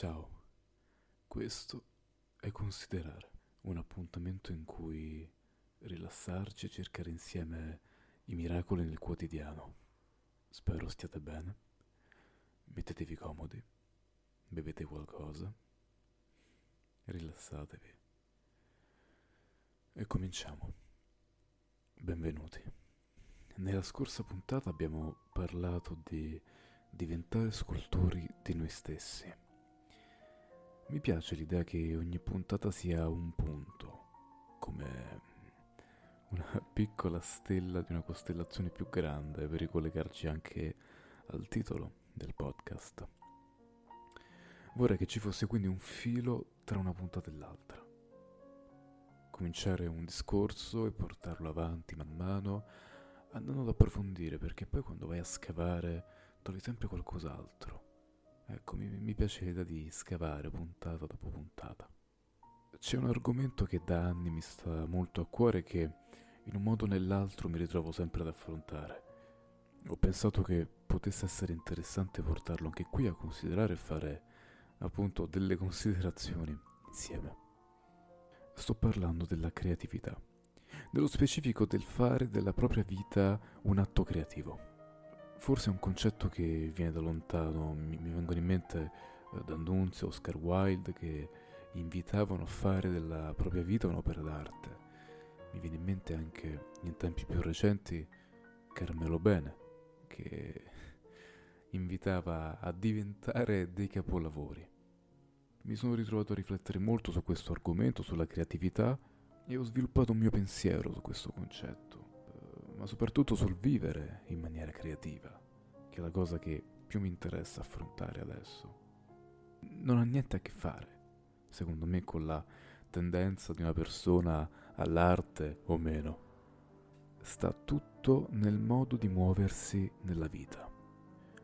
Ciao, questo è considerare un appuntamento in cui rilassarci e cercare insieme i miracoli nel quotidiano. Spero stiate bene, mettetevi comodi, bevete qualcosa, rilassatevi e cominciamo. Benvenuti. Nella scorsa puntata abbiamo parlato di diventare scultori di noi stessi mi piace l'idea che ogni puntata sia un punto, come una piccola stella di una costellazione più grande per ricollegarci anche al titolo del podcast. Vorrei che ci fosse quindi un filo tra una puntata e l'altra. Cominciare un discorso e portarlo avanti man mano, andando ad approfondire, perché poi quando vai a scavare trovi sempre qualcos'altro Ecco, mi, mi piace l'idea di scavare puntata dopo puntata. C'è un argomento che da anni mi sta molto a cuore e che in un modo o nell'altro mi ritrovo sempre ad affrontare. Ho pensato che potesse essere interessante portarlo anche qui a considerare e fare appunto delle considerazioni insieme. Sto parlando della creatività, nello specifico del fare della propria vita un atto creativo. Forse è un concetto che viene da lontano, mi, mi vengono in mente eh, D'Annunzio, Oscar Wilde che invitavano a fare della propria vita un'opera d'arte. Mi viene in mente anche in tempi più recenti Carmelo Bene che invitava a diventare dei capolavori. Mi sono ritrovato a riflettere molto su questo argomento, sulla creatività e ho sviluppato un mio pensiero su questo concetto ma soprattutto sul vivere in maniera creativa, che è la cosa che più mi interessa affrontare adesso. Non ha niente a che fare, secondo me, con la tendenza di una persona all'arte o meno. Sta tutto nel modo di muoversi nella vita,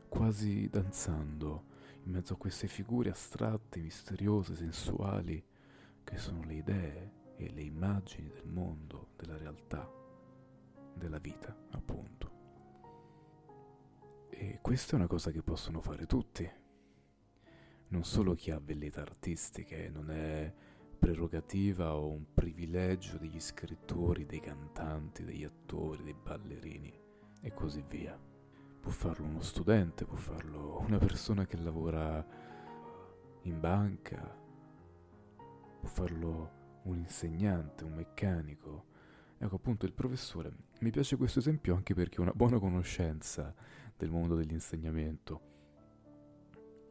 quasi danzando in mezzo a queste figure astratte, misteriose, sensuali, che sono le idee e le immagini del mondo, della realtà della vita, appunto. E questa è una cosa che possono fare tutti. Non solo chi ha velleità artistiche, non è prerogativa o un privilegio degli scrittori, dei cantanti, degli attori, dei ballerini e così via. Può farlo uno studente, può farlo una persona che lavora in banca, può farlo un insegnante, un meccanico, Ecco appunto il professore. Mi piace questo esempio anche perché ho una buona conoscenza del mondo dell'insegnamento.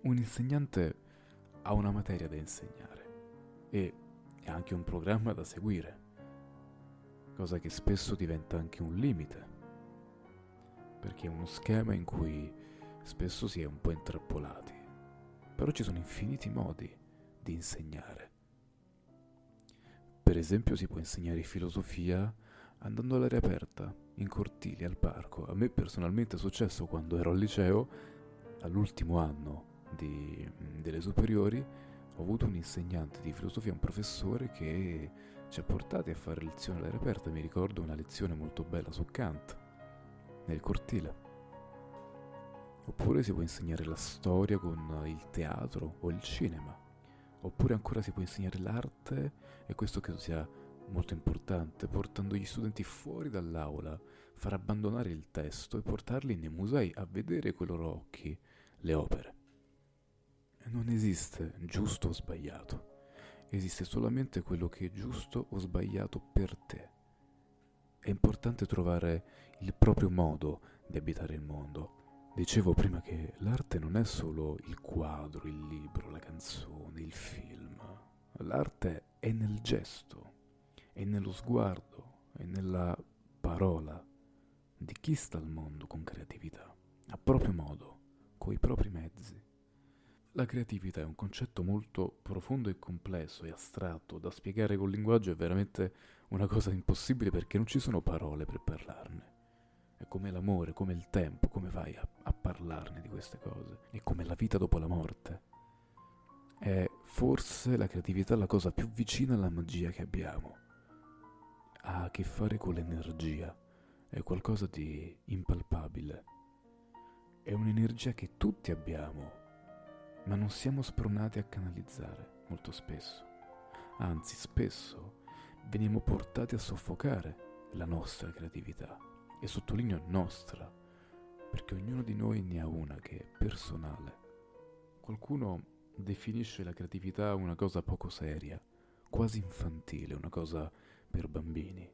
Un insegnante ha una materia da insegnare e ha anche un programma da seguire, cosa che spesso diventa anche un limite, perché è uno schema in cui spesso si è un po' intrappolati. Però ci sono infiniti modi di insegnare. Per esempio si può insegnare filosofia andando all'aria aperta, in cortili, al parco. A me personalmente è successo quando ero al liceo, all'ultimo anno di, delle superiori, ho avuto un insegnante di filosofia, un professore che ci ha portati a fare lezioni all'aria aperta. Mi ricordo una lezione molto bella su Kant, nel cortile. Oppure si può insegnare la storia con il teatro o il cinema. Oppure ancora si può insegnare l'arte, e questo credo sia molto importante, portando gli studenti fuori dall'aula, far abbandonare il testo e portarli nei musei a vedere con i loro occhi le opere. Non esiste giusto o sbagliato, esiste solamente quello che è giusto o sbagliato per te. È importante trovare il proprio modo di abitare il mondo. Dicevo prima che l'arte non è solo il quadro, il libro, la canzone, il film. L'arte è nel gesto, è nello sguardo, è nella parola di chi sta al mondo con creatività, a proprio modo, coi propri mezzi. La creatività è un concetto molto profondo e complesso e astratto, da spiegare col linguaggio è veramente una cosa impossibile perché non ci sono parole per parlarne. È come l'amore, come il tempo, come fai a, a parlarne di queste cose? È come la vita dopo la morte. È forse la creatività la cosa più vicina alla magia che abbiamo ha a che fare con l'energia, è qualcosa di impalpabile. È un'energia che tutti abbiamo, ma non siamo spronati a canalizzare molto spesso. Anzi, spesso veniamo portati a soffocare la nostra creatività. E sottolineo nostra, perché ognuno di noi ne ha una che è personale. Qualcuno definisce la creatività una cosa poco seria, quasi infantile, una cosa per bambini.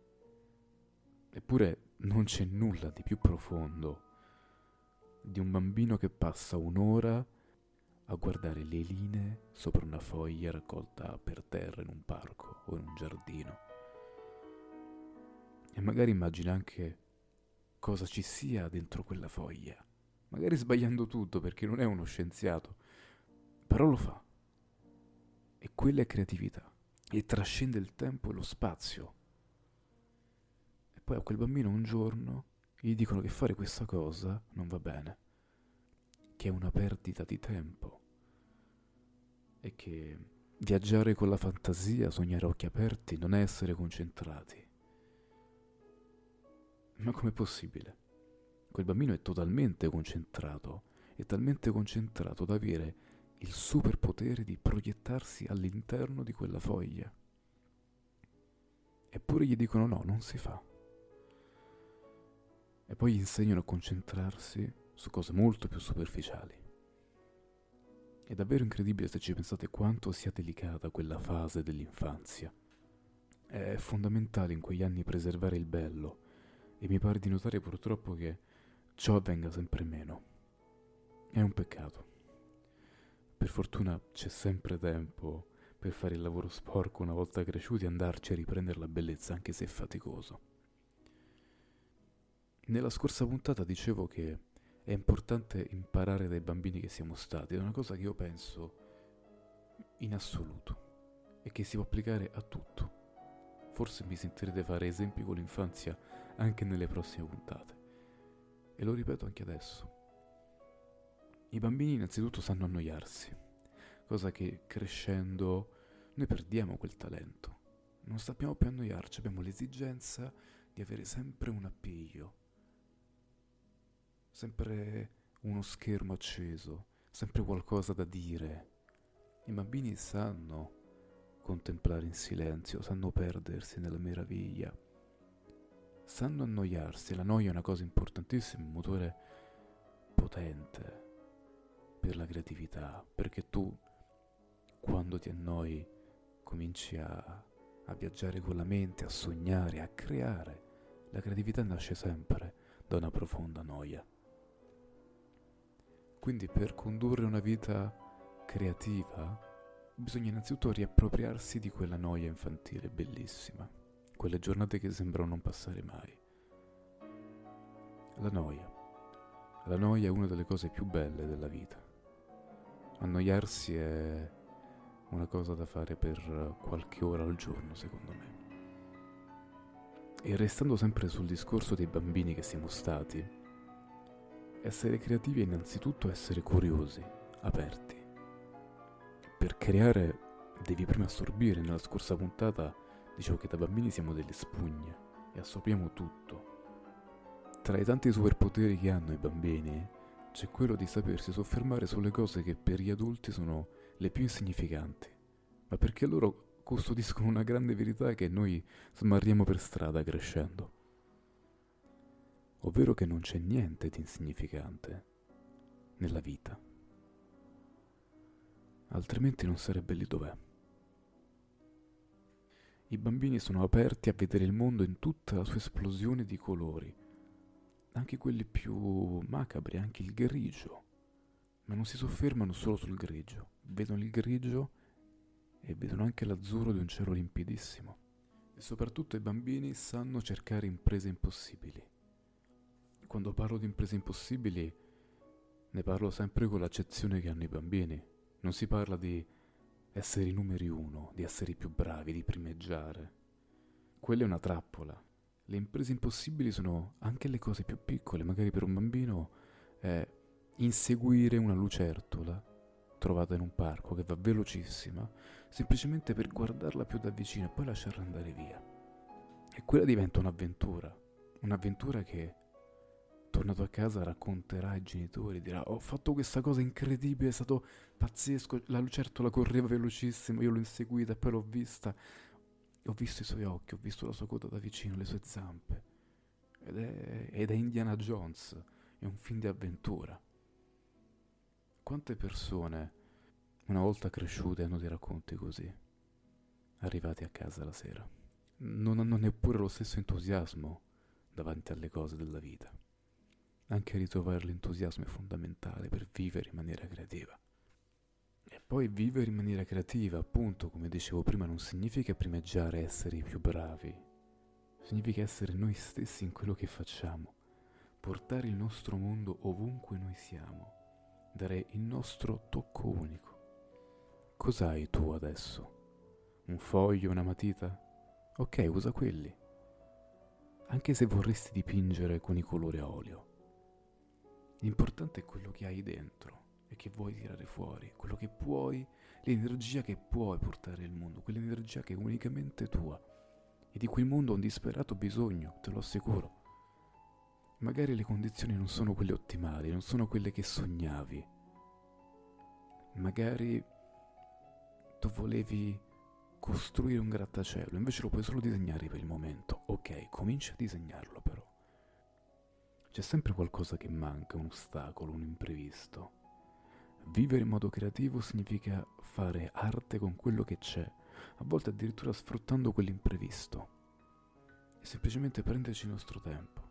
Eppure non c'è nulla di più profondo di un bambino che passa un'ora a guardare le linee sopra una foglia raccolta per terra in un parco o in un giardino. E magari immagina anche cosa ci sia dentro quella foglia, magari sbagliando tutto perché non è uno scienziato, però lo fa. E quella è creatività e trascende il tempo e lo spazio. E poi a quel bambino un giorno gli dicono che fare questa cosa non va bene, che è una perdita di tempo e che viaggiare con la fantasia, sognare occhi aperti, non è essere concentrati. Ma com'è possibile? Quel bambino è totalmente concentrato, è talmente concentrato da avere il superpotere di proiettarsi all'interno di quella foglia. Eppure gli dicono no, non si fa. E poi gli insegnano a concentrarsi su cose molto più superficiali. È davvero incredibile se ci pensate quanto sia delicata quella fase dell'infanzia. È fondamentale in quegli anni preservare il bello e mi pare di notare purtroppo che ciò avvenga sempre meno. È un peccato. Per fortuna c'è sempre tempo per fare il lavoro sporco una volta cresciuti e andarci a riprendere la bellezza anche se è faticoso. Nella scorsa puntata dicevo che è importante imparare dai bambini che siamo stati, è una cosa che io penso in assoluto e che si può applicare a tutto. Forse mi sentirete fare esempi con l'infanzia anche nelle prossime puntate. E lo ripeto anche adesso. I bambini innanzitutto sanno annoiarsi, cosa che crescendo noi perdiamo quel talento. Non sappiamo più annoiarci, abbiamo l'esigenza di avere sempre un appiglio, sempre uno schermo acceso, sempre qualcosa da dire. I bambini sanno contemplare in silenzio, sanno perdersi nella meraviglia, sanno annoiarsi. La noia è una cosa importantissima, un motore potente per la creatività, perché tu quando ti annoi cominci a, a viaggiare con la mente, a sognare, a creare. La creatività nasce sempre da una profonda noia. Quindi per condurre una vita creativa bisogna innanzitutto riappropriarsi di quella noia infantile bellissima, quelle giornate che sembrano non passare mai. La noia. La noia è una delle cose più belle della vita. Annoiarsi è una cosa da fare per qualche ora al giorno, secondo me. E restando sempre sul discorso dei bambini che siamo stati, essere creativi è innanzitutto essere curiosi, aperti. Per creare devi prima assorbire. Nella scorsa puntata dicevo che da bambini siamo delle spugne e assorbiamo tutto. Tra i tanti superpoteri che hanno i bambini c'è quello di sapersi soffermare sulle cose che per gli adulti sono le più insignificanti, ma perché loro custodiscono una grande verità che noi smarriamo per strada crescendo. Ovvero che non c'è niente di insignificante nella vita. Altrimenti non sarebbe lì dov'è. I bambini sono aperti a vedere il mondo in tutta la sua esplosione di colori anche quelli più macabri, anche il grigio, ma non si soffermano solo sul grigio, vedono il grigio e vedono anche l'azzurro di un cielo limpidissimo. E soprattutto i bambini sanno cercare imprese impossibili. Quando parlo di imprese impossibili ne parlo sempre con l'accezione che hanno i bambini. Non si parla di essere i numeri uno, di essere i più bravi, di primeggiare. Quella è una trappola le imprese impossibili sono anche le cose più piccole, magari per un bambino è inseguire una lucertola trovata in un parco che va velocissima, semplicemente per guardarla più da vicino e poi lasciarla andare via. E quella diventa un'avventura, un'avventura che tornato a casa racconterà ai genitori, dirà ho fatto questa cosa incredibile, è stato pazzesco, la lucertola correva velocissimo, io l'ho inseguita e poi l'ho vista, ho visto i suoi occhi, ho visto la sua coda da vicino, le sue zampe. Ed è, ed è Indiana Jones, è un film di avventura. Quante persone, una volta cresciute, hanno dei racconti così, arrivati a casa la sera? Non hanno neppure lo stesso entusiasmo davanti alle cose della vita. Anche ritrovare l'entusiasmo è fondamentale per vivere in maniera creativa. E poi vivere in maniera creativa, appunto, come dicevo prima, non significa primeggiare essere i più bravi, significa essere noi stessi in quello che facciamo, portare il nostro mondo ovunque noi siamo, dare il nostro tocco unico. Cos'hai tu adesso? Un foglio, una matita? Ok, usa quelli. Anche se vorresti dipingere con i colori a olio. L'importante è quello che hai dentro e che vuoi tirare fuori, quello che puoi, l'energia che puoi portare al mondo, quell'energia che è unicamente tua e di cui il mondo ha un disperato bisogno, te lo assicuro. Magari le condizioni non sono quelle ottimali, non sono quelle che sognavi. Magari tu volevi costruire un grattacielo, invece lo puoi solo disegnare per il momento. Ok, comincia a disegnarlo però. C'è sempre qualcosa che manca, un ostacolo, un imprevisto. Vivere in modo creativo significa fare arte con quello che c'è, a volte addirittura sfruttando quell'imprevisto. E semplicemente prenderci il nostro tempo.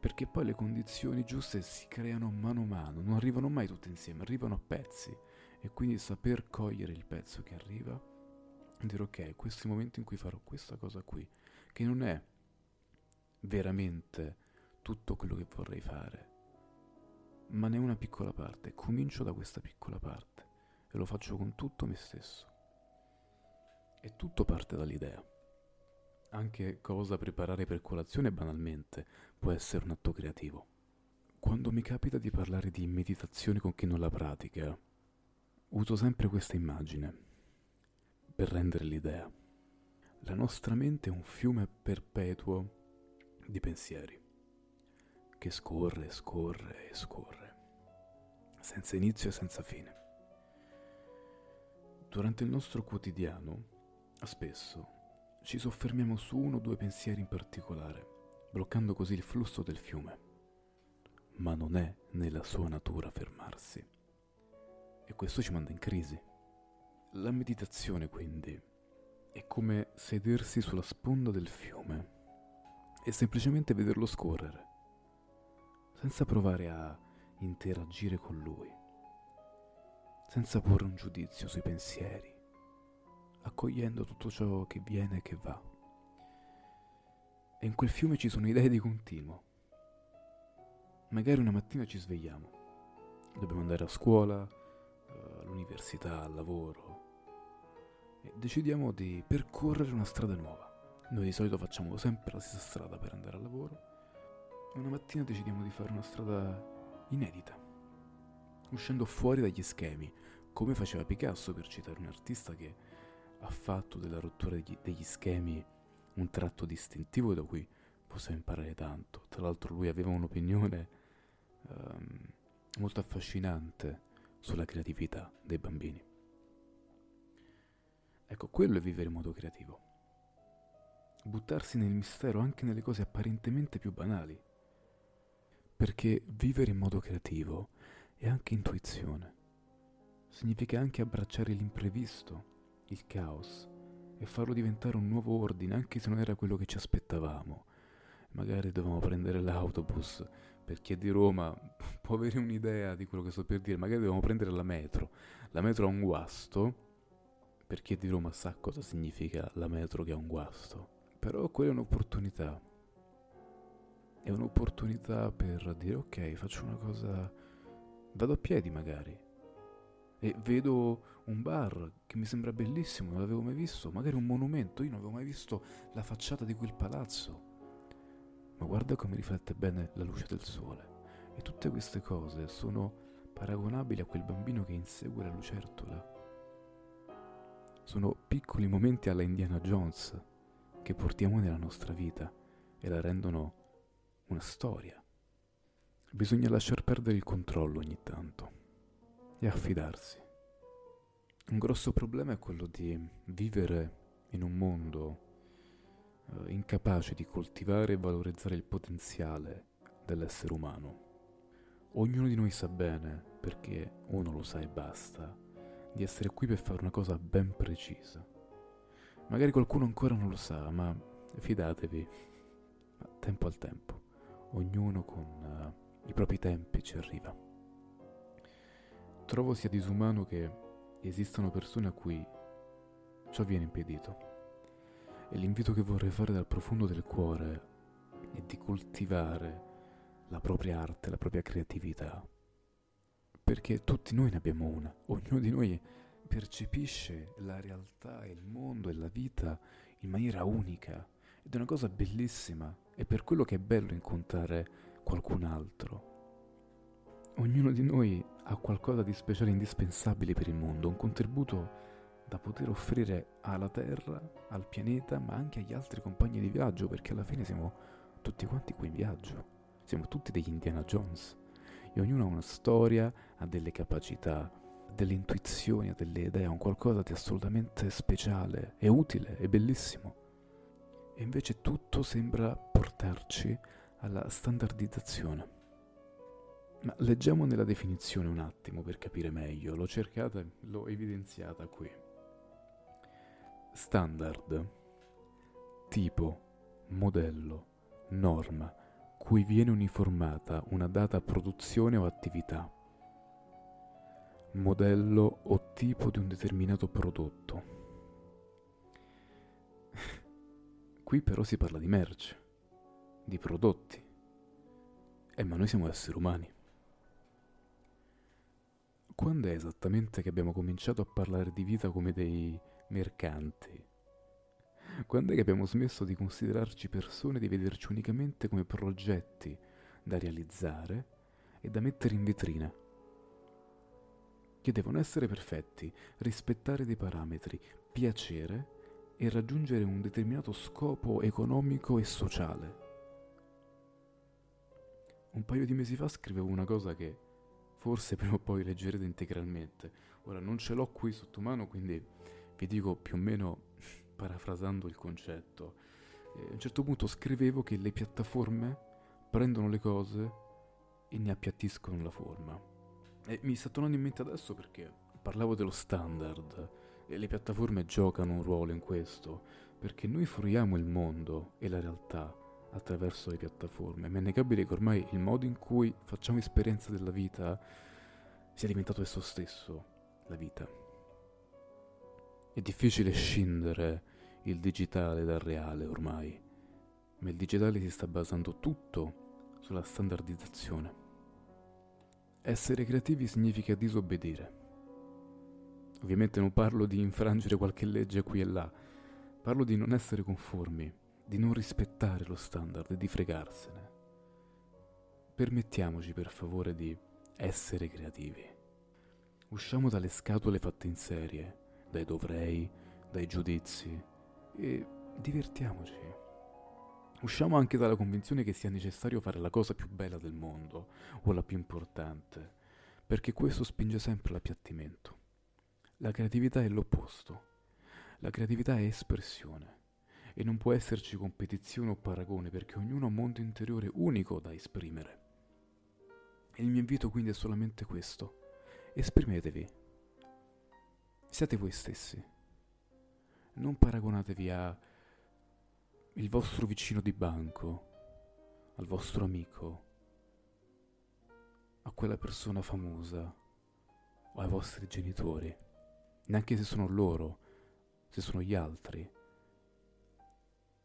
Perché poi le condizioni giuste si creano mano a mano, non arrivano mai tutte insieme, arrivano a pezzi. E quindi saper cogliere il pezzo che arriva e dire ok, questo è il momento in cui farò questa cosa qui, che non è veramente tutto quello che vorrei fare, ma ne è una piccola parte. Comincio da questa piccola parte e lo faccio con tutto me stesso. E tutto parte dall'idea. Anche cosa preparare per colazione banalmente può essere un atto creativo. Quando mi capita di parlare di meditazione con chi non la pratica, uso sempre questa immagine per rendere l'idea. La nostra mente è un fiume perpetuo di pensieri, che scorre, scorre e scorre, senza inizio e senza fine. Durante il nostro quotidiano, spesso, ci soffermiamo su uno o due pensieri in particolare, bloccando così il flusso del fiume. Ma non è nella sua natura fermarsi. E questo ci manda in crisi. La meditazione, quindi, è come sedersi sulla sponda del fiume e semplicemente vederlo scorrere, senza provare a interagire con lui, senza porre un giudizio sui pensieri, accogliendo tutto ciò che viene e che va. E in quel fiume ci sono idee di continuo. Magari una mattina ci svegliamo, dobbiamo andare a scuola, eh, all'università, al lavoro, e decidiamo di percorrere una strada nuova. Noi di solito facciamo sempre la stessa strada per andare al lavoro una mattina decidiamo di fare una strada inedita, uscendo fuori dagli schemi, come faceva Picasso per citare un artista che ha fatto della rottura degli, degli schemi un tratto distintivo da cui possiamo imparare tanto. Tra l'altro lui aveva un'opinione um, molto affascinante sulla creatività dei bambini. Ecco, quello è vivere in modo creativo buttarsi nel mistero anche nelle cose apparentemente più banali. Perché vivere in modo creativo è anche intuizione. Significa anche abbracciare l'imprevisto, il caos, e farlo diventare un nuovo ordine, anche se non era quello che ci aspettavamo. Magari dovevamo prendere l'autobus, per chi è di Roma può avere un'idea di quello che sto per dire, magari dovevamo prendere la metro. La metro ha un guasto, per chi è di Roma sa cosa significa la metro che ha un guasto. Però quella è un'opportunità. È un'opportunità per dire ok, faccio una cosa, vado a piedi magari. E vedo un bar che mi sembra bellissimo, non l'avevo mai visto, magari un monumento, io non avevo mai visto la facciata di quel palazzo. Ma guarda come riflette bene la luce del sole. E tutte queste cose sono paragonabili a quel bambino che insegue la lucertola. Sono piccoli momenti alla Indiana Jones che portiamo nella nostra vita e la rendono una storia. Bisogna lasciar perdere il controllo ogni tanto e affidarsi. Un grosso problema è quello di vivere in un mondo eh, incapace di coltivare e valorizzare il potenziale dell'essere umano. Ognuno di noi sa bene, perché uno lo sa e basta, di essere qui per fare una cosa ben precisa. Magari qualcuno ancora non lo sa, ma fidatevi, tempo al tempo, ognuno con uh, i propri tempi ci arriva. Trovo sia disumano che esistano persone a cui ciò viene impedito. E l'invito che vorrei fare dal profondo del cuore è di coltivare la propria arte, la propria creatività. Perché tutti noi ne abbiamo una, ognuno di noi percepisce la realtà, il mondo e la vita in maniera unica. Ed è una cosa bellissima, è per quello che è bello incontrare qualcun altro. Ognuno di noi ha qualcosa di speciale e indispensabile per il mondo, un contributo da poter offrire alla Terra, al pianeta, ma anche agli altri compagni di viaggio, perché alla fine siamo tutti quanti qui in viaggio. Siamo tutti degli Indiana Jones e ognuno ha una storia, ha delle capacità, delle intuizioni, ha delle idee, ha un qualcosa di assolutamente speciale, è utile, è bellissimo. E invece tutto sembra portarci alla standardizzazione. Ma leggiamo nella definizione un attimo per capire meglio, l'ho cercata, l'ho evidenziata qui. Standard, tipo, modello, norma, cui viene uniformata una data produzione o attività, modello o tipo di un determinato prodotto. Qui però si parla di merce, di prodotti. Eh, ma noi siamo esseri umani. Quando è esattamente che abbiamo cominciato a parlare di vita come dei mercanti. Quando è che abbiamo smesso di considerarci persone, di vederci unicamente come progetti da realizzare e da mettere in vetrina? Che devono essere perfetti, rispettare dei parametri, piacere e raggiungere un determinato scopo economico e sociale. Un paio di mesi fa scrivevo una cosa che forse prima o poi leggerete integralmente. Ora non ce l'ho qui sotto mano, quindi vi dico più o meno parafrasando il concetto. E a un certo punto scrivevo che le piattaforme prendono le cose e ne appiattiscono la forma. E mi sta tornando in mente adesso perché parlavo dello standard le piattaforme giocano un ruolo in questo, perché noi fruiamo il mondo e la realtà attraverso le piattaforme, ma è innegabile che ormai il modo in cui facciamo esperienza della vita sia diventato esso stesso, la vita. È difficile scindere il digitale dal reale ormai, ma il digitale si sta basando tutto sulla standardizzazione. Essere creativi significa disobbedire. Ovviamente non parlo di infrangere qualche legge qui e là, parlo di non essere conformi, di non rispettare lo standard e di fregarsene. Permettiamoci per favore di essere creativi. Usciamo dalle scatole fatte in serie dai dovrei, dai giudizi e divertiamoci. Usciamo anche dalla convinzione che sia necessario fare la cosa più bella del mondo o la più importante, perché questo spinge sempre all'appiattimento. La creatività è l'opposto. La creatività è espressione e non può esserci competizione o paragone perché ognuno ha un mondo interiore unico da esprimere. E il mio invito quindi è solamente questo. Esprimetevi, Siate voi stessi. Non paragonatevi a il vostro vicino di banco, al vostro amico, a quella persona famosa o ai vostri genitori, neanche se sono loro, se sono gli altri,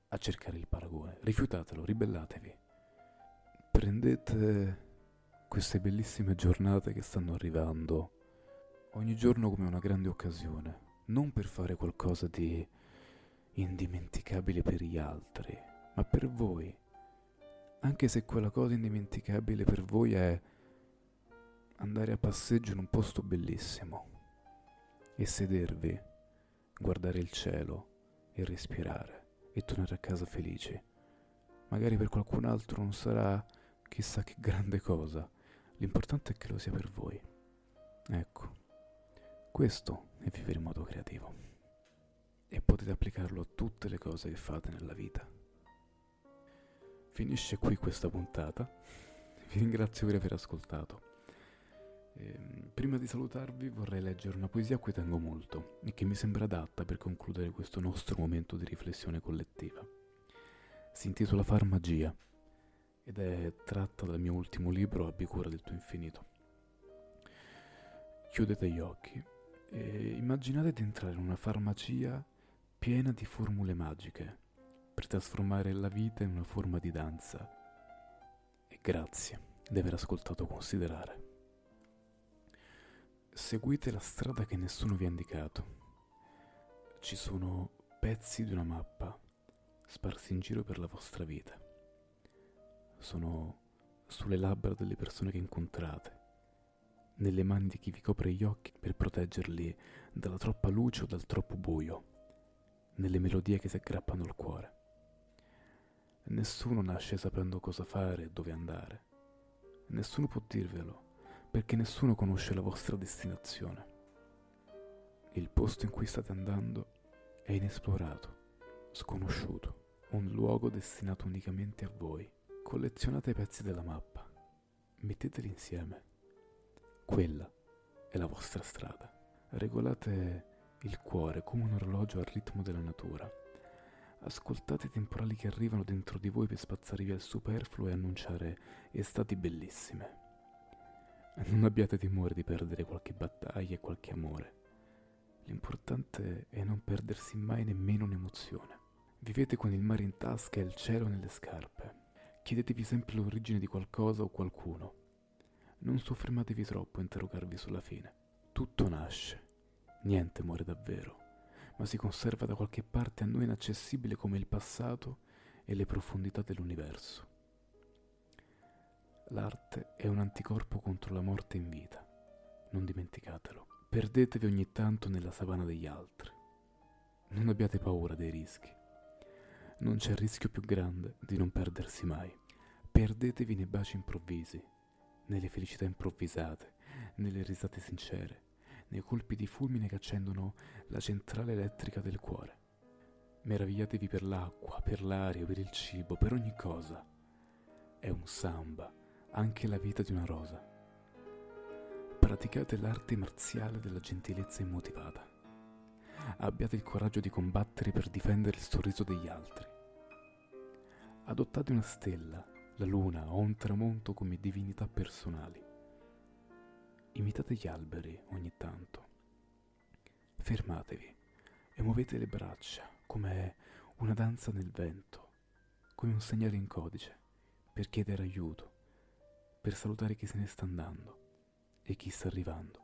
a cercare il paragone. Rifiutatelo, ribellatevi. Prendete queste bellissime giornate che stanno arrivando ogni giorno come una grande occasione, non per fare qualcosa di indimenticabile per gli altri, ma per voi. Anche se quella cosa indimenticabile per voi è andare a passeggio in un posto bellissimo e sedervi, guardare il cielo e respirare e tornare a casa felici. Magari per qualcun altro non sarà chissà che grande cosa. L'importante è che lo sia per voi. Ecco, questo è vivere in modo creativo. E potete applicarlo a tutte le cose che fate nella vita. Finisce qui questa puntata. Vi ringrazio per aver ascoltato. Eh, prima di salutarvi vorrei leggere una poesia a cui tengo molto e che mi sembra adatta per concludere questo nostro momento di riflessione collettiva. Si intitola Farmagia ed è tratta dal mio ultimo libro Abbicura del tuo infinito. Chiudete gli occhi e immaginate di entrare in una farmacia piena di formule magiche per trasformare la vita in una forma di danza. E grazie di aver ascoltato considerare. Seguite la strada che nessuno vi ha indicato. Ci sono pezzi di una mappa sparsi in giro per la vostra vita. Sono sulle labbra delle persone che incontrate, nelle mani di chi vi copre gli occhi per proteggerli dalla troppa luce o dal troppo buio, nelle melodie che si aggrappano al cuore. Nessuno nasce sapendo cosa fare e dove andare. Nessuno può dirvelo, perché nessuno conosce la vostra destinazione. Il posto in cui state andando è inesplorato, sconosciuto un luogo destinato unicamente a voi. Collezionate i pezzi della mappa, metteteli insieme. Quella è la vostra strada. Regolate il cuore come un orologio al ritmo della natura. Ascoltate i temporali che arrivano dentro di voi per spazzare via il superfluo e annunciare estati bellissime. Non abbiate timore di perdere qualche battaglia e qualche amore. L'importante è non perdersi mai nemmeno un'emozione. Vivete con il mare in tasca e il cielo nelle scarpe. Chiedetevi sempre l'origine di qualcosa o qualcuno. Non soffermatevi troppo a interrogarvi sulla fine. Tutto nasce, niente muore davvero, ma si conserva da qualche parte a noi inaccessibile come il passato e le profondità dell'universo. L'arte è un anticorpo contro la morte in vita. Non dimenticatelo. Perdetevi ogni tanto nella savana degli altri. Non abbiate paura dei rischi non c'è rischio più grande di non perdersi mai. Perdetevi nei baci improvvisi, nelle felicità improvvisate, nelle risate sincere, nei colpi di fulmine che accendono la centrale elettrica del cuore. Meravigliatevi per l'acqua, per l'aria, per il cibo, per ogni cosa. È un samba, anche la vita di una rosa. Praticate l'arte marziale della gentilezza immotivata. Abbiate il coraggio di combattere per difendere il sorriso degli altri. Adottate una stella, la luna o un tramonto come divinità personali. Imitate gli alberi ogni tanto. Fermatevi e muovete le braccia come una danza nel vento, come un segnale in codice per chiedere aiuto, per salutare chi se ne sta andando e chi sta arrivando.